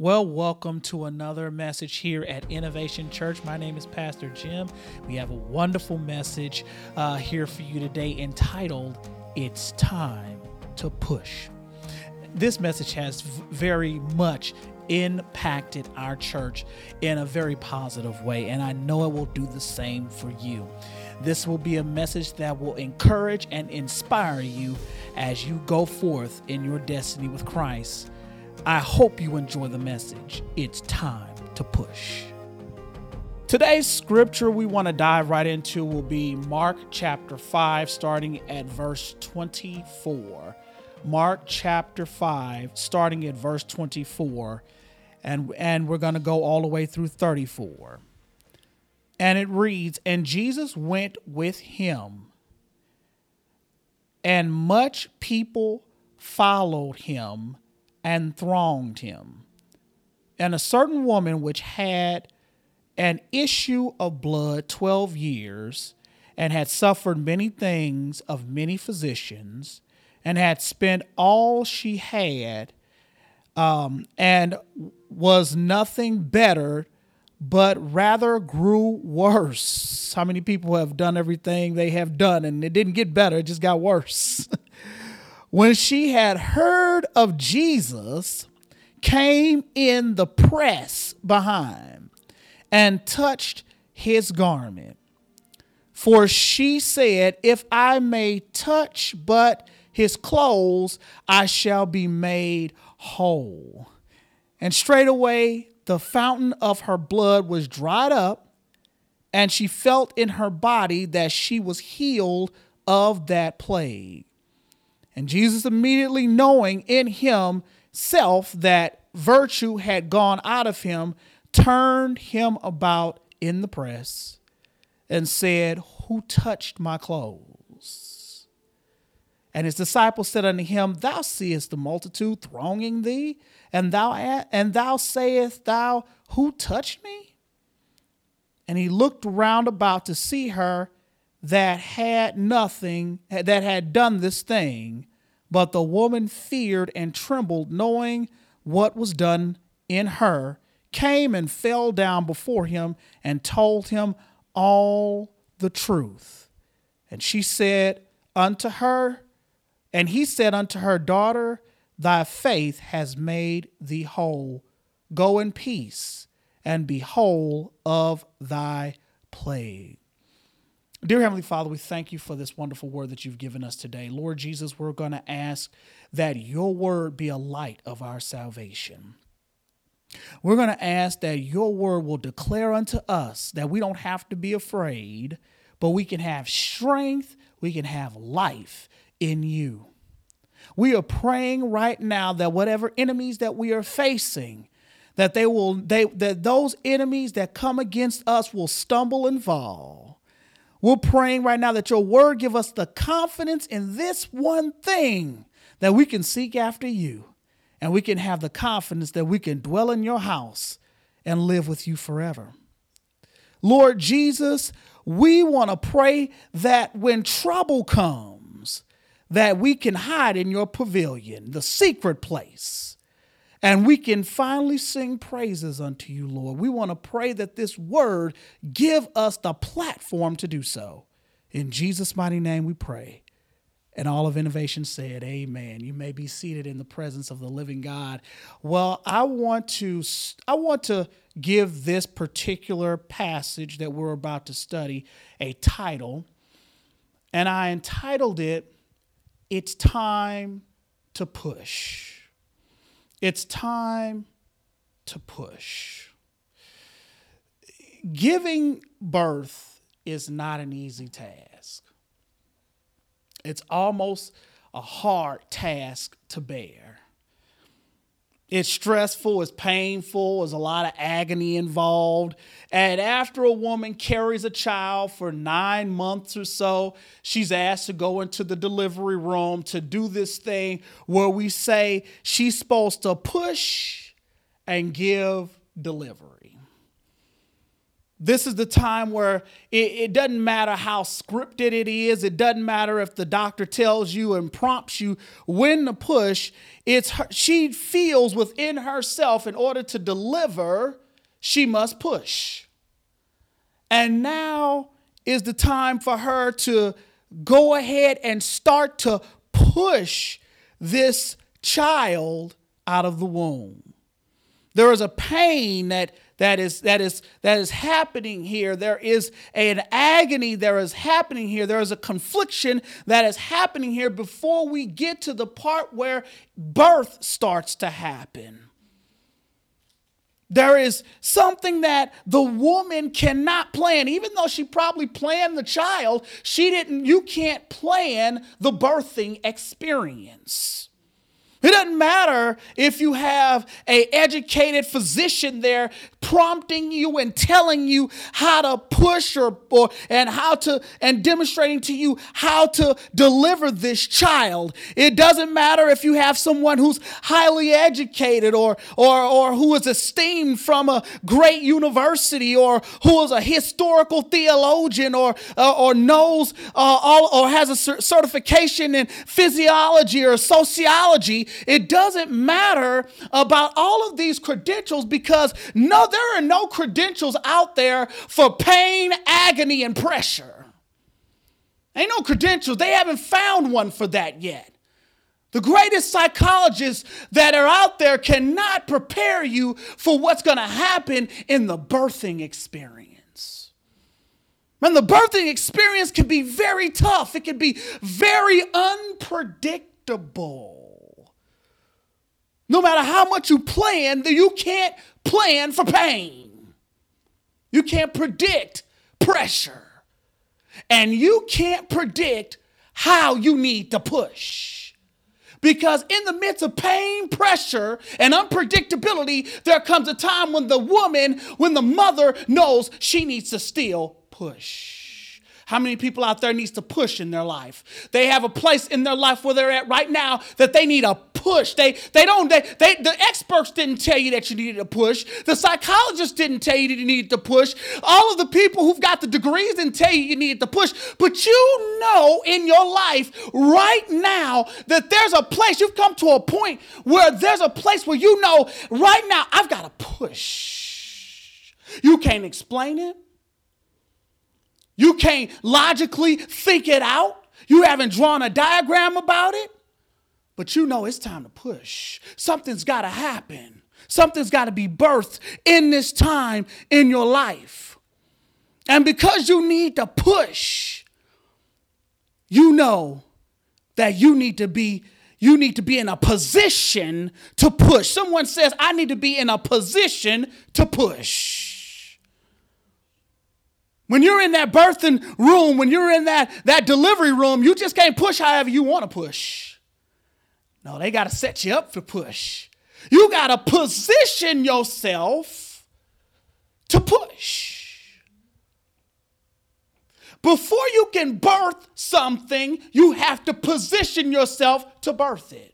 Well, welcome to another message here at Innovation Church. My name is Pastor Jim. We have a wonderful message uh, here for you today entitled, It's Time to Push. This message has very much impacted our church in a very positive way, and I know it will do the same for you. This will be a message that will encourage and inspire you as you go forth in your destiny with Christ. I hope you enjoy the message. It's time to push. Today's scripture we want to dive right into will be Mark chapter 5, starting at verse 24. Mark chapter 5, starting at verse 24, and, and we're going to go all the way through 34. And it reads And Jesus went with him, and much people followed him and thronged him. And a certain woman which had an issue of blood 12 years, and had suffered many things of many physicians, and had spent all she had, um, and was nothing better, but rather grew worse. How many people have done everything they have done and it didn't get better, it just got worse? when she had heard of Jesus, came in the press behind and touched his garment. For she said, If I may touch but his clothes, I shall be made whole. And straightway the fountain of her blood was dried up, and she felt in her body that she was healed of that plague. And Jesus, immediately knowing in himself that virtue had gone out of him, turned him about in the press and said, Who touched my clothes? And his disciples said unto him, Thou seest the multitude thronging thee, and thou and thou sayest thou, Who touched me? And he looked round about to see her that had nothing that had done this thing. But the woman feared and trembled, knowing what was done in her, came and fell down before him and told him all the truth. And she said unto her, and he said unto her, Daughter, thy faith has made thee whole. Go in peace and be whole of thy plague. Dear Heavenly Father, we thank you for this wonderful word that you've given us today. Lord Jesus, we're going to ask that your word be a light of our salvation. We're going to ask that your word will declare unto us that we don't have to be afraid, but we can have strength, we can have life in you. We are praying right now that whatever enemies that we are facing, that they will they that those enemies that come against us will stumble and fall we're praying right now that your word give us the confidence in this one thing that we can seek after you and we can have the confidence that we can dwell in your house and live with you forever. Lord Jesus, we want to pray that when trouble comes, that we can hide in your pavilion, the secret place and we can finally sing praises unto you, Lord. We want to pray that this word give us the platform to do so. In Jesus' mighty name we pray. And all of innovation said, Amen. You may be seated in the presence of the living God. Well, I want to I want to give this particular passage that we're about to study a title. And I entitled it, It's Time to Push. It's time to push. Giving birth is not an easy task. It's almost a hard task to bear. It's stressful, it's painful, there's a lot of agony involved. And after a woman carries a child for nine months or so, she's asked to go into the delivery room to do this thing where we say she's supposed to push and give delivery. This is the time where it, it, doesn't matter how scripted it is. It doesn't matter if the doctor tells you and prompts you when to push. It's her, she feels within herself in order to deliver, she must push. And now is the time for her to go ahead and start to push this child out of the womb. There is a pain that that is that is that is happening here. There is an agony. That is happening here. There is a confliction that is happening here before we get to the part where birth starts to happen. There is something that the woman cannot plan. Even though she probably planned the child she didn't you can't plan the birthing experience. It doesn't matter if you have a educated physician there prompting you and telling you how to push or, or and how to and demonstrating to you how to deliver this child. It doesn't matter if you have someone who's highly educated or or or who is esteemed from a great university or who is a historical theologian or uh, or knows uh, all or has a certification in physiology or sociology it doesn't matter about all of these credentials because no, there are no credentials out there for pain, agony, and pressure. Ain't no credentials. They haven't found one for that yet. The greatest psychologists that are out there cannot prepare you for what's going to happen in the birthing experience. And the birthing experience can be very tough, it can be very unpredictable. No matter how much you plan, you can't plan for pain. You can't predict pressure. And you can't predict how you need to push. Because in the midst of pain, pressure, and unpredictability, there comes a time when the woman, when the mother knows she needs to still push. How many people out there needs to push in their life? They have a place in their life where they're at right now that they need a push. They they don't they, they the experts didn't tell you that you needed a push. The psychologists didn't tell you that you needed to push. All of the people who've got the degrees didn't tell you you needed to push. But you know in your life right now that there's a place you've come to a point where there's a place where you know right now I've got to push. You can't explain it. You can't logically think it out. You haven't drawn a diagram about it. But you know it's time to push. Something's got to happen. Something's got to be birthed in this time in your life. And because you need to push, you know that you need to be you need to be in a position to push. Someone says I need to be in a position to push. When you're in that birthing room, when you're in that, that delivery room, you just can't push however you want to push. No, they got to set you up for push. You got to position yourself to push. Before you can birth something, you have to position yourself to birth it.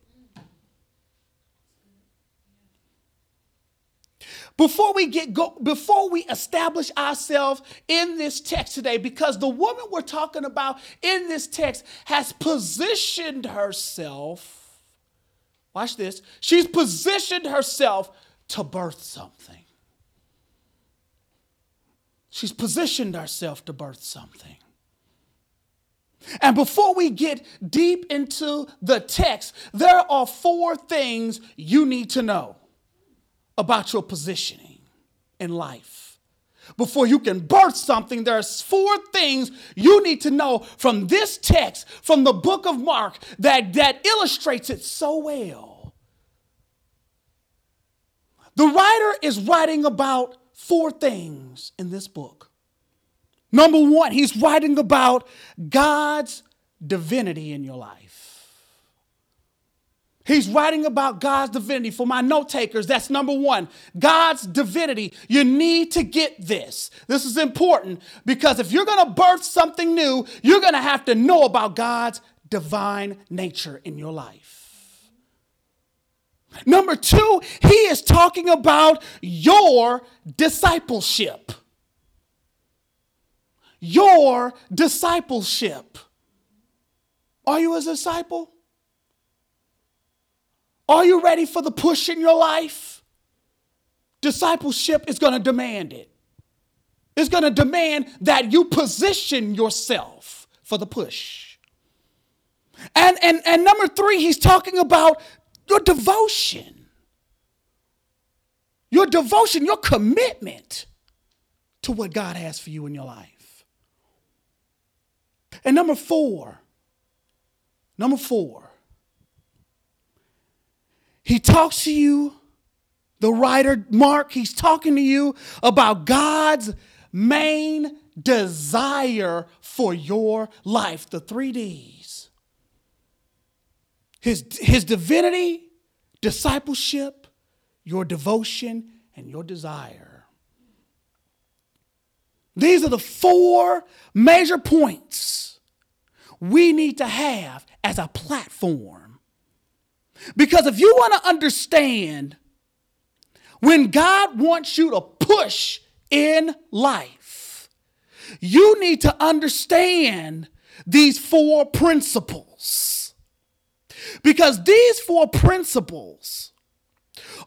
Before we get go before we establish ourselves in this text today because the woman we're talking about in this text has positioned herself watch this she's positioned herself to birth something. She's positioned herself to birth something. And before we get deep into the text, there are four things you need to know about your positioning in life. Before you can birth something, there's four things you need to know from this text, from the book of Mark, that, that illustrates it so well. The writer is writing about four things in this book. Number one, he's writing about God's divinity in your life. He's writing about God's divinity. For my note takers, that's number one God's divinity. You need to get this. This is important because if you're going to birth something new, you're going to have to know about God's divine nature in your life. Number two, he is talking about your discipleship. your discipleship. Are you a disciple? Are you ready for the push in your life? Discipleship is going to demand it. It's going to demand that you position yourself for the push. And, and, and number three, he's talking about your devotion. Your devotion, your commitment to what God has for you in your life. And number four, number four, he talks to you, the writer Mark, he's talking to you about God's main desire for your life, the three D's his, his divinity, discipleship, your devotion, and your desire. These are the four major points we need to have as a platform. Because if you want to understand when God wants you to push in life, you need to understand these four principles. Because these four principles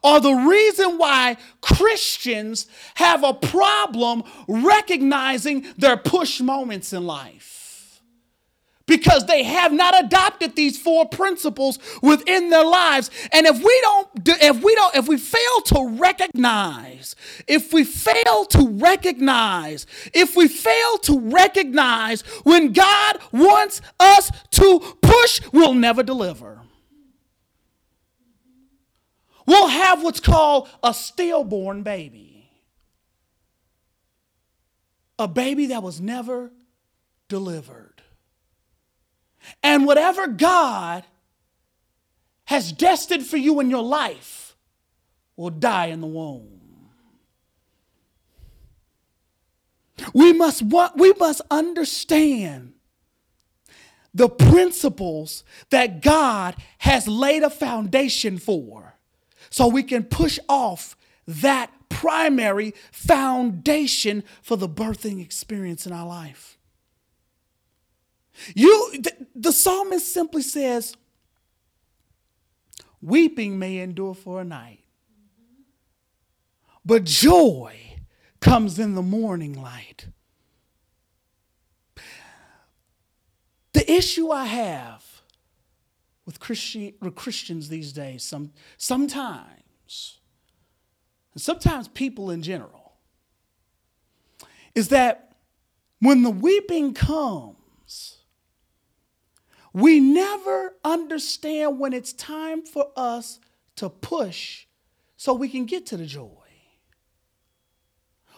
are the reason why Christians have a problem recognizing their push moments in life because they have not adopted these four principles within their lives. And if we don't if we don't if we fail to recognize if we fail to recognize if we fail to recognize when God wants us to push we'll never deliver. We'll have what's called a stillborn baby. A baby that was never delivered and whatever God has destined for you in your life will die in the womb. We must, want, we must understand the principles that God has laid a foundation for so we can push off that primary foundation for the birthing experience in our life. You, the, psalmist simply says, Weeping may endure for a night, but joy comes in the morning light. The issue I have with, Christi- with Christians these days, some, sometimes, and sometimes people in general, is that when the weeping comes, we never understand when it's time for us to push so we can get to the joy.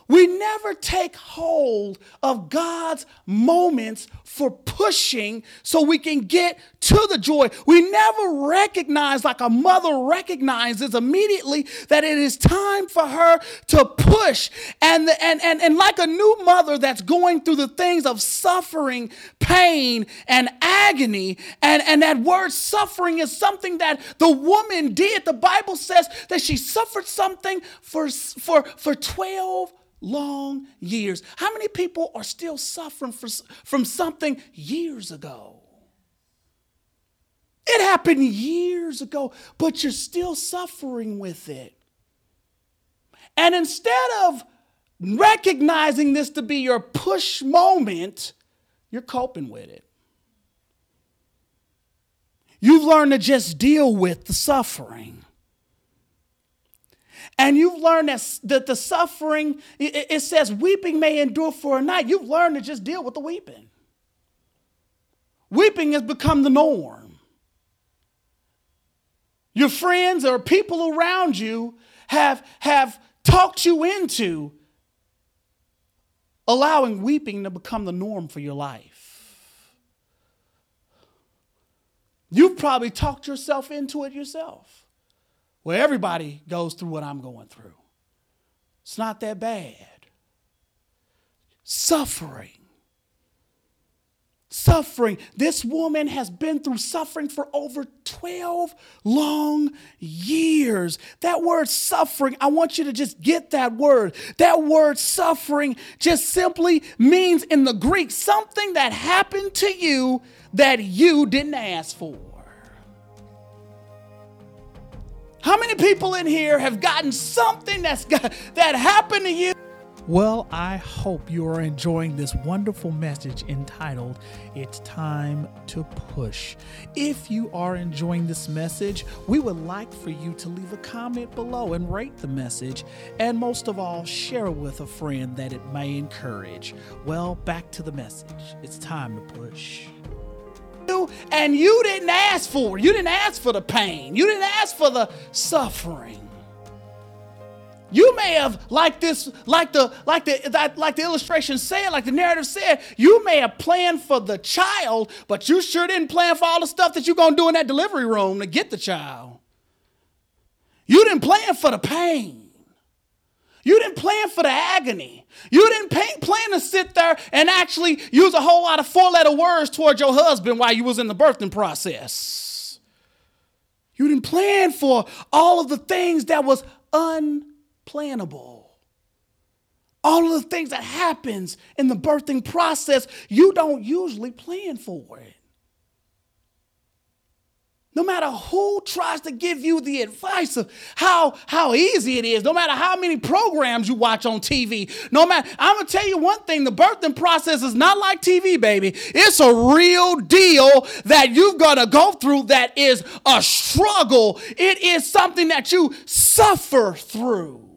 We never take hold of God's moments for pushing so we can get to the joy. We never recognize, like a mother recognizes immediately, that it is time for her to push. And, and, and, and like a new mother that's going through the things of suffering, pain, and agony, and, and that word suffering is something that the woman did. The Bible says that she suffered something for, for, for 12 long years. How many people are still suffering for, from something years ago? It happened years ago, but you're still suffering with it. And instead of recognizing this to be your push moment, you're coping with it. You've learned to just deal with the suffering. And you've learned that, that the suffering, it, it says weeping may endure for a night. You've learned to just deal with the weeping. Weeping has become the norm. Your friends or people around you have, have talked you into allowing weeping to become the norm for your life. You've probably talked yourself into it yourself. Well, everybody goes through what I'm going through. It's not that bad. Suffering. Suffering. This woman has been through suffering for over 12 long years. That word suffering, I want you to just get that word. That word suffering just simply means in the Greek something that happened to you that you didn't ask for. How many people in here have gotten something that's got, that happened to you well, I hope you are enjoying this wonderful message entitled It's Time to Push. If you are enjoying this message, we would like for you to leave a comment below and rate the message, and most of all, share it with a friend that it may encourage. Well, back to the message. It's time to push and you didn't ask for. You didn't ask for the pain. You didn't ask for the suffering. You may have, like this, like the, like the, like the illustration said, like the narrative said, you may have planned for the child, but you sure didn't plan for all the stuff that you're gonna do in that delivery room to get the child. You didn't plan for the pain. You didn't plan for the agony. You didn't pay, plan to sit there and actually use a whole lot of four-letter words towards your husband while you was in the birthing process. You didn't plan for all of the things that was un plannable. All of the things that happens in the birthing process, you don't usually plan for it. No matter who tries to give you the advice of how, how easy it is, no matter how many programs you watch on TV, no matter, I'm gonna tell you one thing the birthing process is not like TV, baby. It's a real deal that you've gotta go through that is a struggle. It is something that you suffer through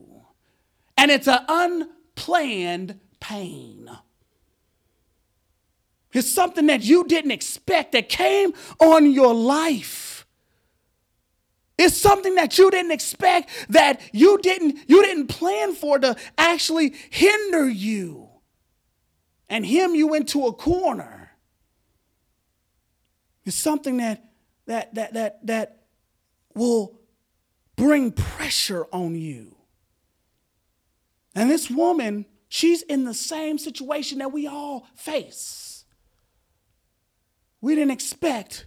and it's an unplanned pain. It's something that you didn't expect that came on your life. It's something that you didn't expect that you didn't you didn't plan for to actually hinder you and hem you into a corner. It's something that that that that that will bring pressure on you. And this woman, she's in the same situation that we all face. We didn't expect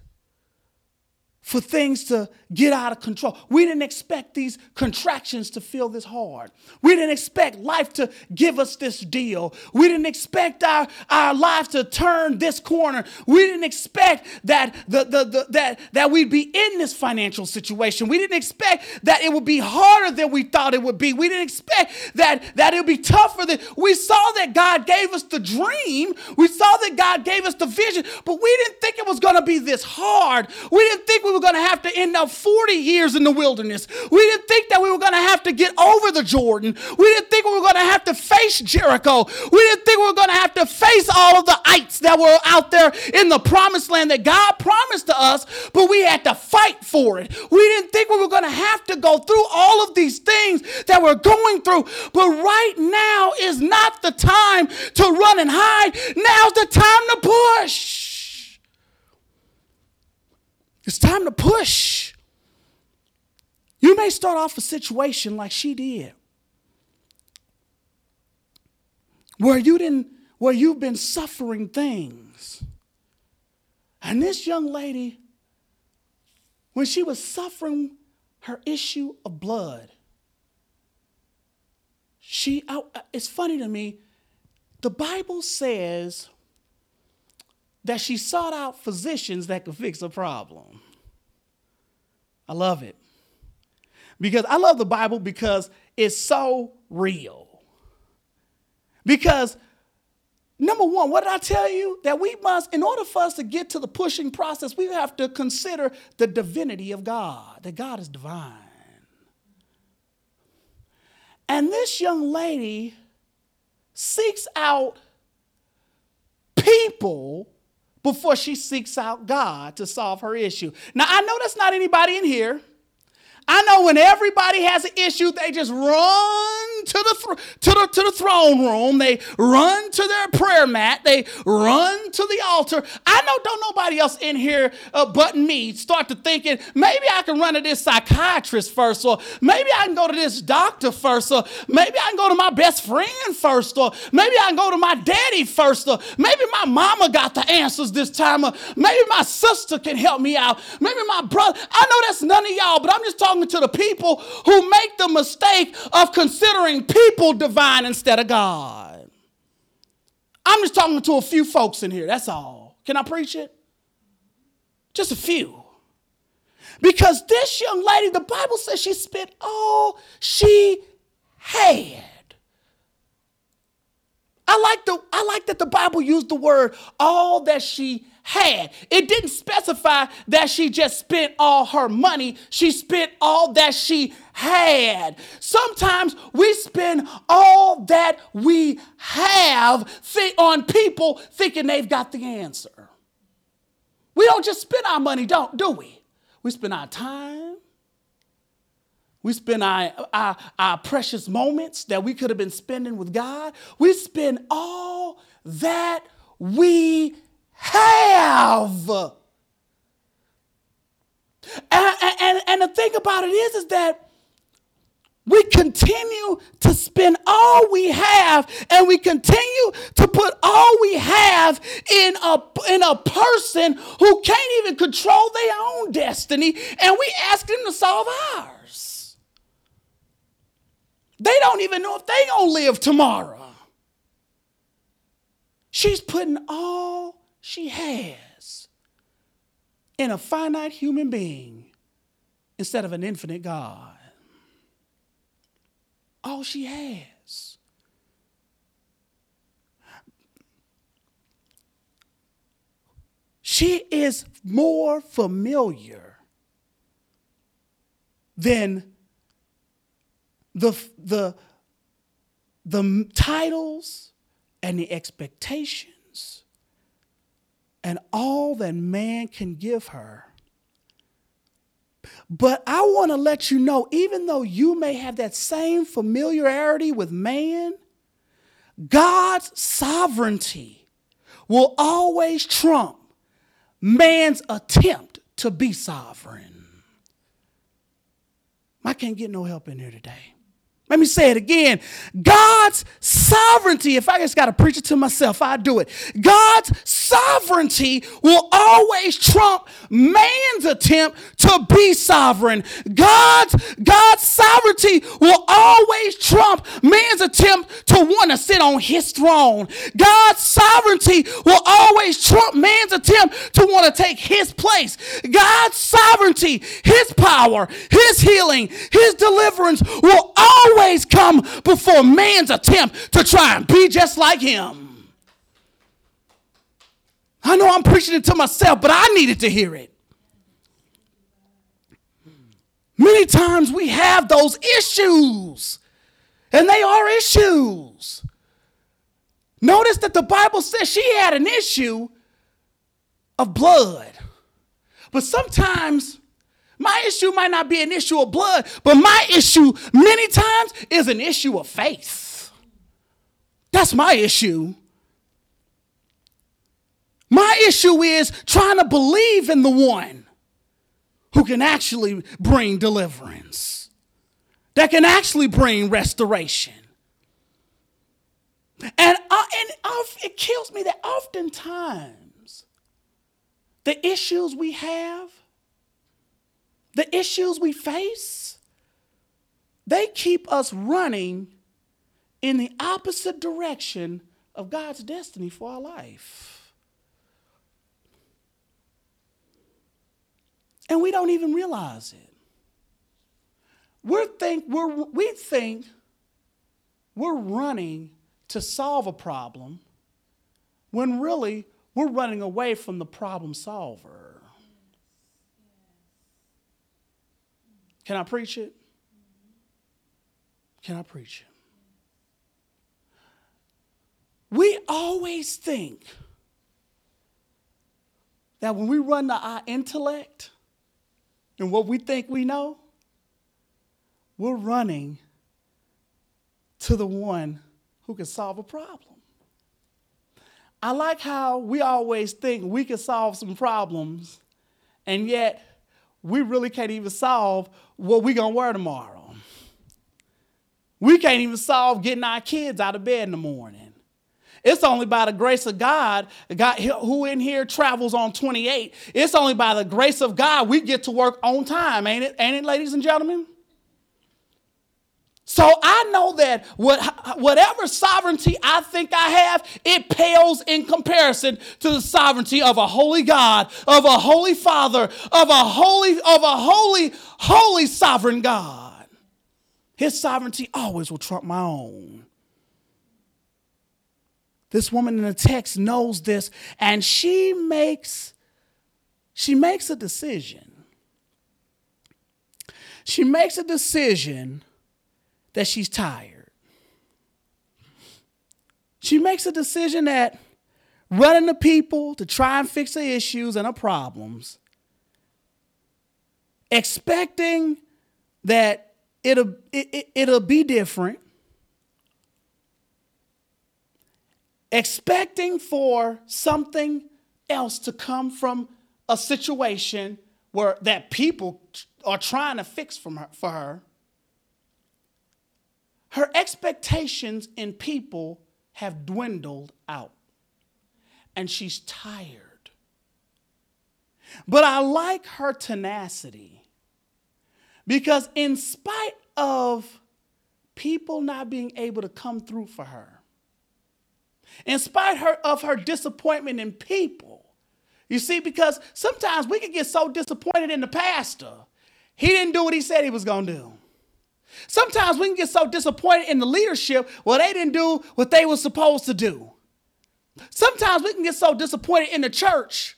for things to get out of control. We didn't expect these contractions to feel this hard. We didn't expect life to give us this deal. We didn't expect our, our lives to turn this corner. We didn't expect that, the, the, the, that, that we'd be in this financial situation. We didn't expect that it would be harder than we thought it would be. We didn't expect that, that it would be tougher than we saw that God gave us the dream. We saw that God gave us the vision, but we didn't think it was going to be this hard. We didn't think we were going to have to end up 40 years in the wilderness. We didn't think that we were going to have to get over the Jordan. We didn't think we were going to have to face Jericho. We didn't think we were going to have to face all of the ites that were out there in the promised land that God promised to us, but we had to fight for it. We didn't think we were going to have to go through all of these things that we're going through. But right now is not the time to run and hide. Now's the time to push. It's time to push. You may start off a situation like she did, where you didn't, where you've been suffering things. And this young lady, when she was suffering her issue of blood, she, I, it's funny to me, the Bible says that she sought out physicians that could fix a problem. I love it. Because I love the Bible because it's so real. Because number one, what did I tell you? That we must, in order for us to get to the pushing process, we have to consider the divinity of God, that God is divine. And this young lady seeks out people before she seeks out God to solve her issue. Now, I know that's not anybody in here. I know when everybody has an issue, they just run to the, th- to, the, to the throne room. They run to their prayer mat. They run to the altar. I know don't nobody else in here uh, but me start to thinking, maybe I can run to this psychiatrist first, or maybe I can go to this doctor first, or maybe I can go to my best friend first, or maybe I can go to my daddy first, or maybe my mama got the answers this time, or maybe my sister can help me out, maybe my brother. I know that's none of y'all, but I'm just talking to the people who make the mistake of considering people divine instead of God. I'm just talking to a few folks in here, that's all. Can I preach it? Just a few. Because this young lady, the Bible says she spent all she had. I like the I like that the Bible used the word all that she had. It didn't specify that she just spent all her money. She spent all that she had. Sometimes we spend all that we have on people thinking they've got the answer. We don't just spend our money, don't do we? We spend our time. We spend our, our, our precious moments that we could have been spending with God. We spend all that we have. And, and, and the thing about it is, is that we continue to spend all we have and we continue to put all we have in a, in a person who can't even control their own destiny and we ask them to solve ours. They don't even know if they gonna live tomorrow. She's putting all she has in a finite human being instead of an infinite God all she has. She is more familiar than the, the, the titles and the expectations and all that man can give her but I want to let you know, even though you may have that same familiarity with man, God's sovereignty will always trump man's attempt to be sovereign. I can't get no help in here today. Let me say it again. God's sovereignty, if I just got to preach it to myself, I do it. God's sovereignty will always trump man's attempt to be sovereign. God's, God's sovereignty will always trump man's attempt to want to sit on his throne. God's sovereignty will always trump man's attempt to want to take his place. God's sovereignty, his power, his healing, his deliverance will always always come before man's attempt to try and be just like him. I know I'm preaching it to myself, but I needed to hear it. Many times we have those issues, and they are issues. Notice that the Bible says she had an issue of blood. But sometimes my issue might not be an issue of blood, but my issue many times is an issue of faith. That's my issue. My issue is trying to believe in the one who can actually bring deliverance, that can actually bring restoration. And, uh, and uh, it kills me that oftentimes the issues we have the issues we face, they keep us running in the opposite direction of God's destiny for our life. And we don't even realize it. we think, we're, we think we're running to solve a problem when really we're running away from the problem solver. Can I preach it? Can I preach it? We always think that when we run to our intellect and what we think we know, we're running to the one who can solve a problem. I like how we always think we can solve some problems, and yet we really can't even solve what we're going to wear tomorrow. We can't even solve getting our kids out of bed in the morning. It's only by the grace of God, God who in here travels on 28. It's only by the grace of God we get to work on time, ain't it? Ain't it, ladies and gentlemen? So I know that what, whatever sovereignty I think I have, it pales in comparison to the sovereignty of a holy God, of a holy Father, of a holy, of a holy, holy sovereign God. His sovereignty always will trump my own. This woman in the text knows this, and she makes she makes a decision. She makes a decision that she's tired. She makes a decision that running to people to try and fix the issues and the problems, expecting that it'll, it, it'll be different, expecting for something else to come from a situation where that people are trying to fix from her, for her her expectations in people have dwindled out and she's tired but i like her tenacity because in spite of people not being able to come through for her in spite of her disappointment in people. You see, because sometimes we can get so disappointed in the pastor. He didn't do what he said he was going to do. Sometimes we can get so disappointed in the leadership, well, they didn't do what they were supposed to do. Sometimes we can get so disappointed in the church.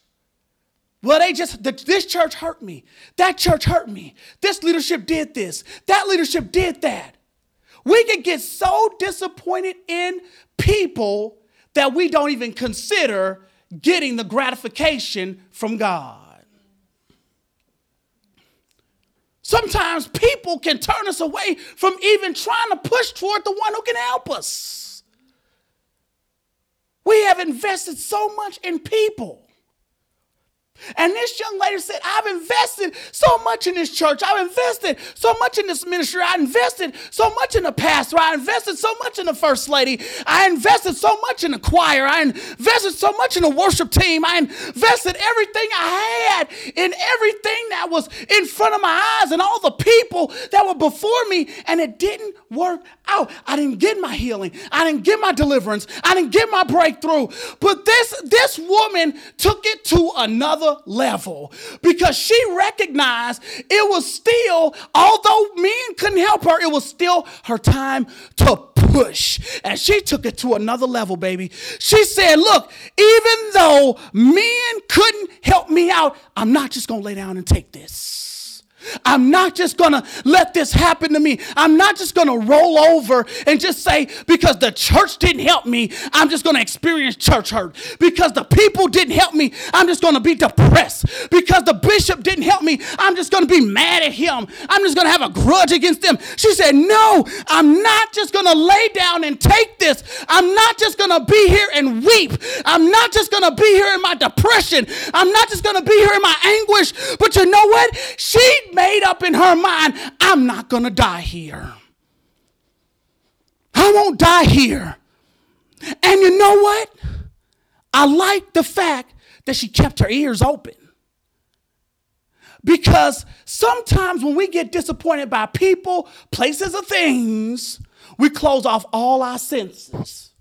Well, they just, the, this church hurt me. That church hurt me. This leadership did this. That leadership did that. We can get so disappointed in people that we don't even consider getting the gratification from God. Sometimes people can turn us away from even trying to push toward the one who can help us. We have invested so much in people and this young lady said, I've invested so much in this church. I've invested so much in this ministry. I invested so much in the pastor. I invested so much in the first lady. I invested so much in the choir. I invested so much in the worship team. I invested everything I had in everything that was in front of my eyes and all the people that were before me. And it didn't work out. I didn't get my healing. I didn't get my deliverance. I didn't get my breakthrough. But this, this woman took it to another level because she recognized it was still, although men couldn't help her, it was still her time to push. And she took it to another level, baby. She said, Look, even though men couldn't help me out, I'm not just gonna lay down and take this. I'm not just gonna let this happen to me. I'm not just gonna roll over and just say, because the church didn't help me, I'm just gonna experience church hurt. Because the people didn't help me, I'm just gonna be depressed. Because the bishop didn't help me, I'm just gonna be mad at him. I'm just gonna have a grudge against them. She said, No, I'm not just gonna lay down and take this. I'm not just gonna be here and weep. I'm not just gonna be here in my depression. I'm not just gonna be here in my anguish. But you know what? She made up in her mind, I'm not going to die here. I won't die here. And you know what? I like the fact that she kept her ears open. Because sometimes when we get disappointed by people, places, or things, we close off all our senses.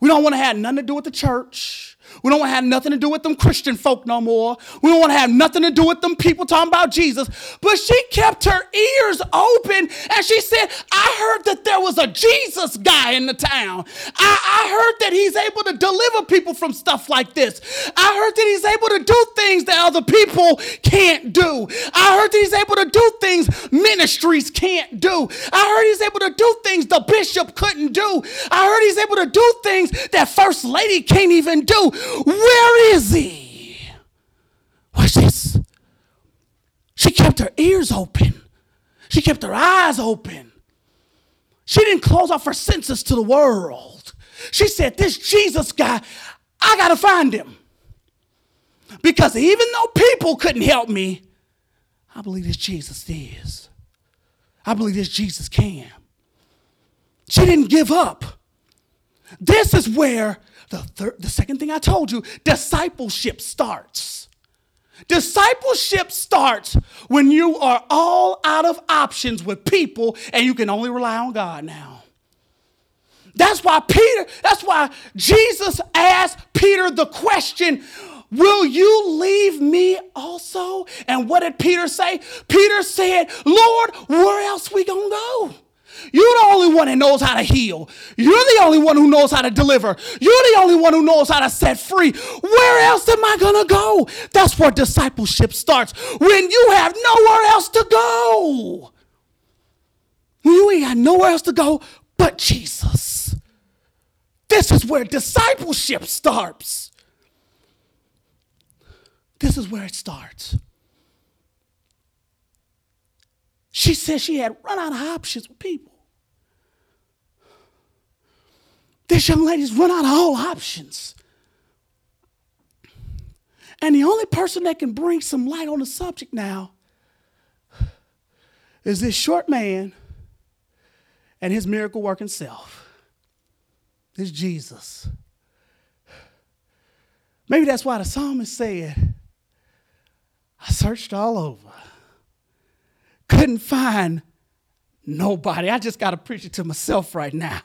We don't want to have nothing to do with the church. We don't want to have nothing to do with them Christian folk no more. We don't want to have nothing to do with them people talking about Jesus. But she kept her ears open and she said, I heard that there was a Jesus guy in the town. I, I heard that he's able to deliver people from stuff like this. I heard that he's able to do things that other people can't do. I heard that he's able to do things ministries can't do. I heard he's able to do things the bishop couldn't do. I heard he's able to do things that first lady can't even do. Where is he? Watch this. She kept her ears open. She kept her eyes open. She didn't close off her senses to the world. She said, This Jesus guy, I got to find him. Because even though people couldn't help me, I believe this Jesus is. I believe this Jesus can. She didn't give up. This is where the third, the second thing I told you, discipleship starts. Discipleship starts when you are all out of options with people and you can only rely on God now. That's why Peter, that's why Jesus asked Peter the question, Will you leave me also? And what did Peter say? Peter said, Lord, where else we gonna go? You're the only one that knows how to heal. You're the only one who knows how to deliver. You're the only one who knows how to set free. Where else am I going to go? That's where discipleship starts. When you have nowhere else to go. When you ain't got nowhere else to go but Jesus. This is where discipleship starts. This is where it starts. She said she had run out of options with people. This young lady's run out of all options. And the only person that can bring some light on the subject now is this short man and his miracle working self. This Jesus. Maybe that's why the psalmist said, I searched all over couldn't find nobody. I just got to preach it to myself right now.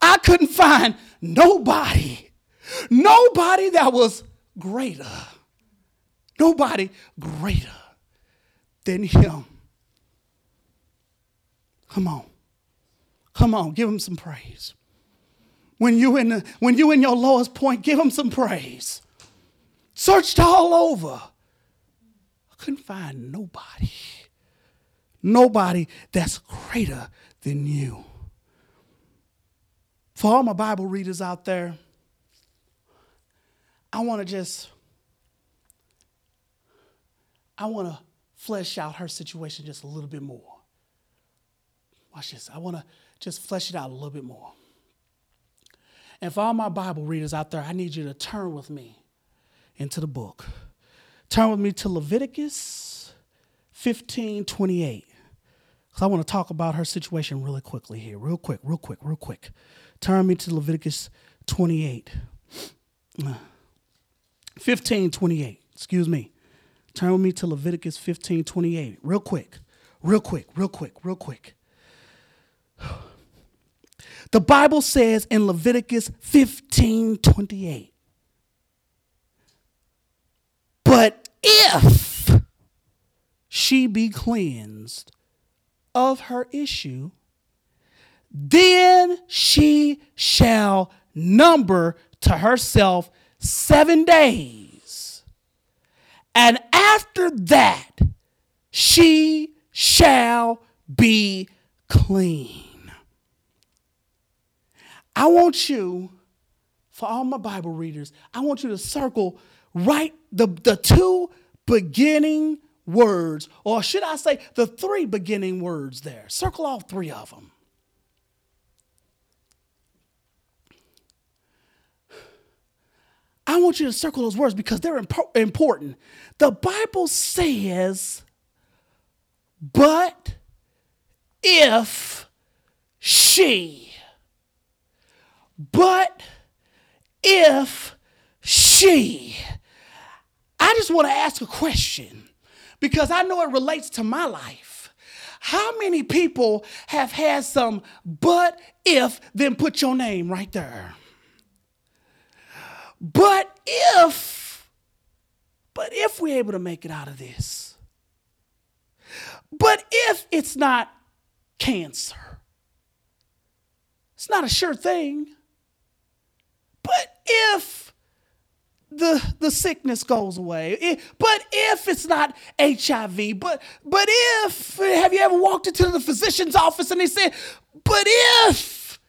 I couldn't find nobody. Nobody that was greater. Nobody greater than him. Come on. Come on, give him some praise. When you in the, when you in your lowest point, give him some praise. Searched all over. I couldn't find nobody nobody that's greater than you. For all my Bible readers out there, I want to just, I want to flesh out her situation just a little bit more. Watch this. I want to just flesh it out a little bit more. And for all my Bible readers out there, I need you to turn with me into the book. Turn with me to Leviticus 15 28. Because I want to talk about her situation really quickly here. Real quick, real quick, real quick. Turn me to Leviticus 28. 15, 28. Excuse me. Turn with me to Leviticus 15, 28. Real quick, real quick, real quick, real quick. The Bible says in Leviticus 15, 28. But if she be cleansed of her issue, then she shall number to herself seven days. And after that, she shall be clean. I want you, for all my Bible readers, I want you to circle right the, the two beginning words, or should I say the three beginning words there? Circle all three of them. I want you to circle those words because they're impo- important. The Bible says, but if she, but if she, I just want to ask a question because I know it relates to my life. How many people have had some but if, then put your name right there? But if, but if we're able to make it out of this, but if it's not cancer, it's not a sure thing. But if the, the sickness goes away. It, but if it's not HIV, but but if have you ever walked into the physician's office and they said, but if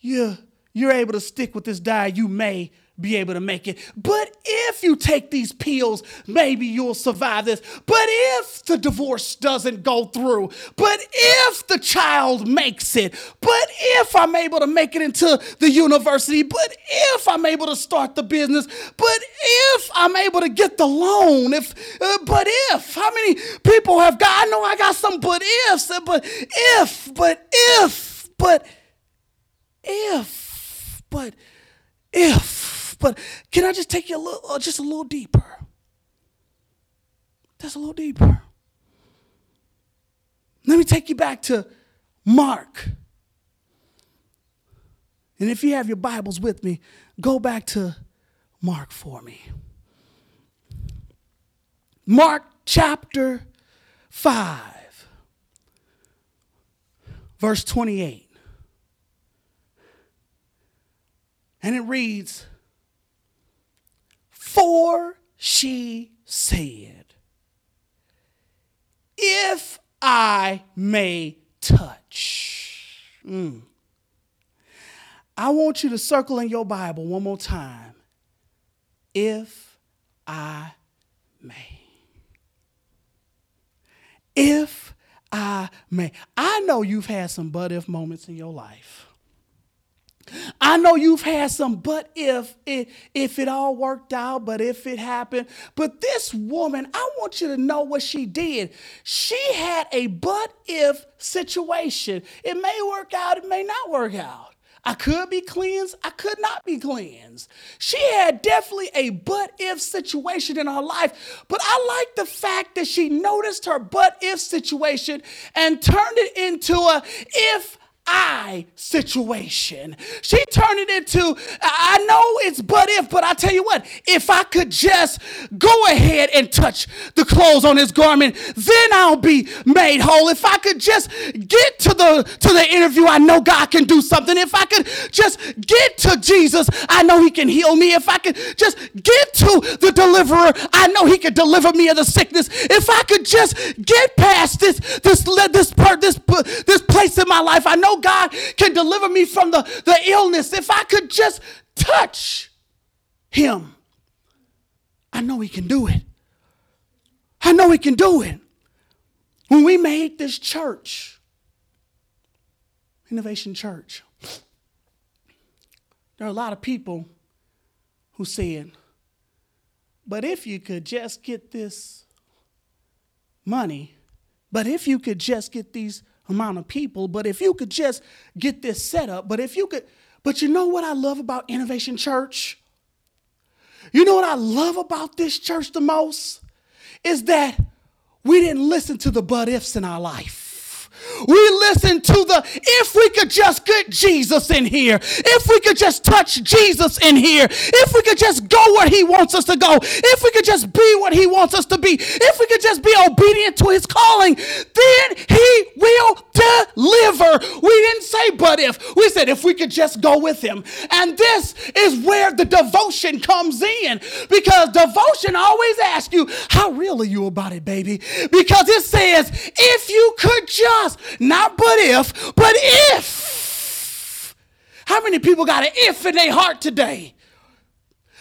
you you're able to stick with this diet, you may be able to make it. But if you take these pills, maybe you'll survive this. But if the divorce doesn't go through, but if the child makes it, but if I'm able to make it into the university, but if I'm able to start the business, but if I'm able to get the loan, if, uh, but if, how many people have got, I know I got some but ifs, uh, but if, but if, but if, but if, but can I just take you a little, uh, just a little deeper? Just a little deeper. Let me take you back to Mark. And if you have your Bibles with me, go back to Mark for me. Mark chapter 5, verse 28. And it reads, For she said, If I may touch. Mm. I want you to circle in your Bible one more time. If I may. If I may. I know you've had some but if moments in your life. I know you've had some, but if it if it all worked out, but if it happened. But this woman, I want you to know what she did. She had a but if situation. It may work out, it may not work out. I could be cleansed, I could not be cleansed. She had definitely a but if situation in her life, but I like the fact that she noticed her but if situation and turned it into a if I situation. She turned it into, I know it's but if, but I tell you what, if I could just go ahead and touch the clothes on his garment, then I'll be made whole. If I could just get to the to the interview, I know God can do something. If I could just get to Jesus, I know he can heal me. If I could just get to the deliverer, I know he can deliver me of the sickness. If I could just get past this this this part this this place in my life, I know God can deliver me from the, the illness. If I could just touch him, I know he can do it. I know he can do it. When we made this church, Innovation Church, there are a lot of people who said, but if you could just get this money, but if you could just get these amount of people, but if you could just get this set up, but if you could, but you know what I love about Innovation Church? You know what I love about this church the most? Is that we didn't listen to the but ifs in our life. We listen to the if we could just get Jesus in here, if we could just touch Jesus in here, if we could just go where he wants us to go, if we could just be what he wants us to be, if we could just be obedient to his calling, then he will deliver. We didn't say but if, we said if we could just go with him. And this is where the devotion comes in because devotion always asks you, How real are you about it, baby? Because it says, If you could just not but if, but if. How many people got an if in their heart today?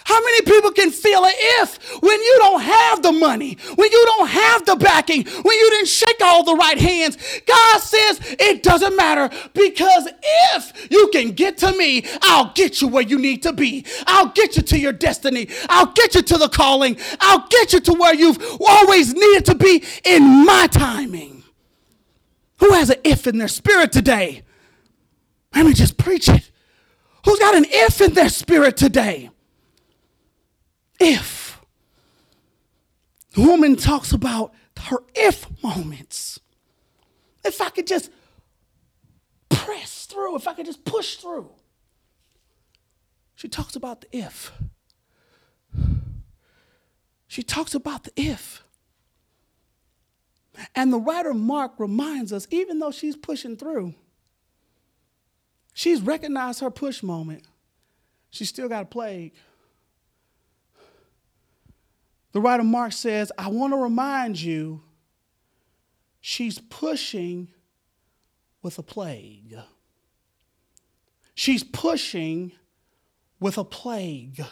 How many people can feel an if when you don't have the money, when you don't have the backing, when you didn't shake all the right hands? God says it doesn't matter because if you can get to me, I'll get you where you need to be. I'll get you to your destiny. I'll get you to the calling. I'll get you to where you've always needed to be in my timing. Who has an if in their spirit today? Let me just preach it. Who's got an if in their spirit today? If. The woman talks about her if moments. If I could just press through, if I could just push through. She talks about the if. She talks about the if. And the writer Mark reminds us, even though she's pushing through, she's recognized her push moment. She's still got a plague. The writer Mark says, I want to remind you, she's pushing with a plague. She's pushing with a plague.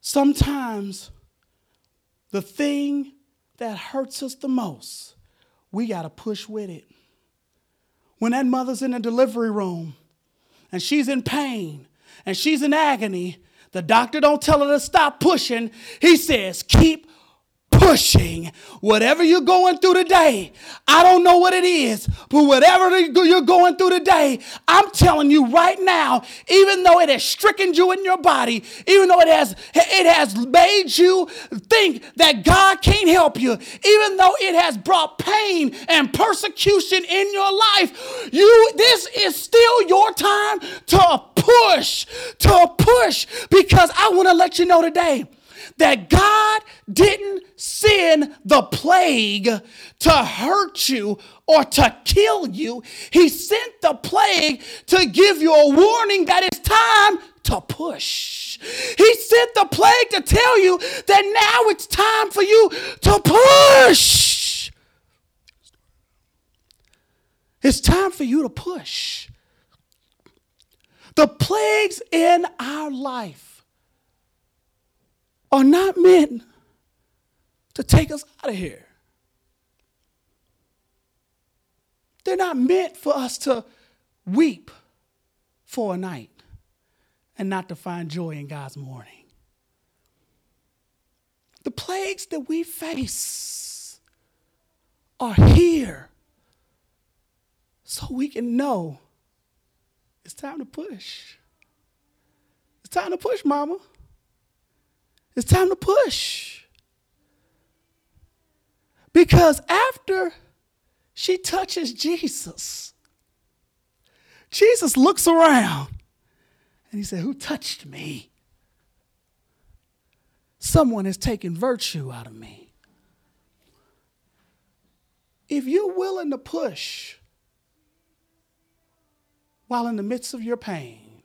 sometimes the thing that hurts us the most, we got to push with it. When that mother's in the delivery room and she's in pain and she's in agony, the doctor don't tell her to stop pushing. He says, keep pushing whatever you're going through today. I don't know what it is, but whatever you're going through today, I'm telling you right now, even though it has stricken you in your body, even though it has it has made you think that God can't help you, even though it has brought pain and persecution in your life, you this is still your time to push, to push because I want to let you know today that God didn't send the plague to hurt you or to kill you. He sent the plague to give you a warning that it's time to push. He sent the plague to tell you that now it's time for you to push. It's time for you to push. The plagues in our life are not meant to take us out of here. They're not meant for us to weep for a night and not to find joy in God's morning. The plagues that we face are here so we can know it's time to push. It's time to push, mama. It's time to push. Because after she touches Jesus, Jesus looks around and he said, Who touched me? Someone has taken virtue out of me. If you're willing to push while in the midst of your pain,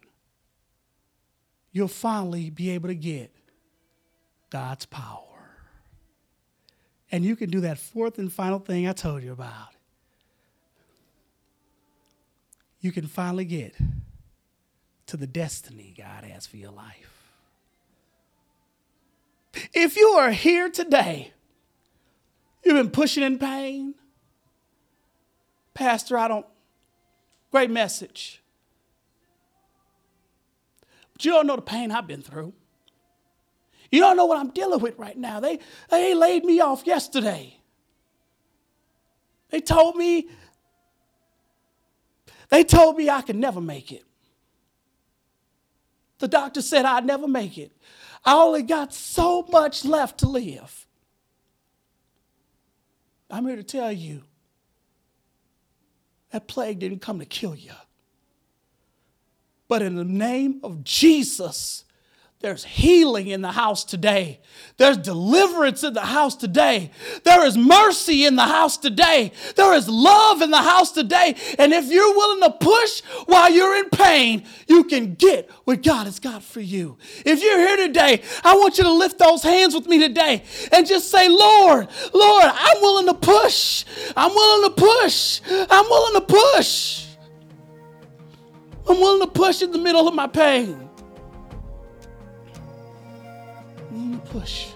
you'll finally be able to get God's power. And you can do that fourth and final thing I told you about. You can finally get to the destiny God has for your life. If you are here today, you've been pushing in pain. Pastor, I don't, great message. But you don't know the pain I've been through. You don't know what I'm dealing with right now. They, they laid me off yesterday. They told me, they told me I could never make it. The doctor said I'd never make it. I only got so much left to live. I'm here to tell you that plague didn't come to kill you. But in the name of Jesus, there's healing in the house today. There's deliverance in the house today. There is mercy in the house today. There is love in the house today. And if you're willing to push while you're in pain, you can get what God has got for you. If you're here today, I want you to lift those hands with me today and just say, Lord, Lord, I'm willing to push. I'm willing to push. I'm willing to push. I'm willing to push in the middle of my pain. Push.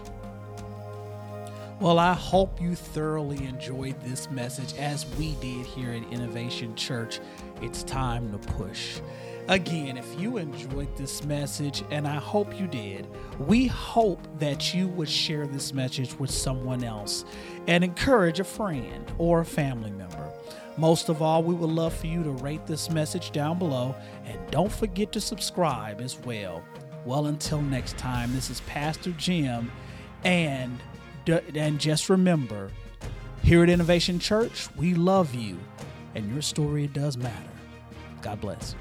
Well, I hope you thoroughly enjoyed this message as we did here at Innovation Church. It's time to push. Again, if you enjoyed this message, and I hope you did, we hope that you would share this message with someone else and encourage a friend or a family member. Most of all, we would love for you to rate this message down below and don't forget to subscribe as well. Well, until next time, this is Pastor Jim, and and just remember, here at Innovation Church, we love you, and your story does matter. God bless.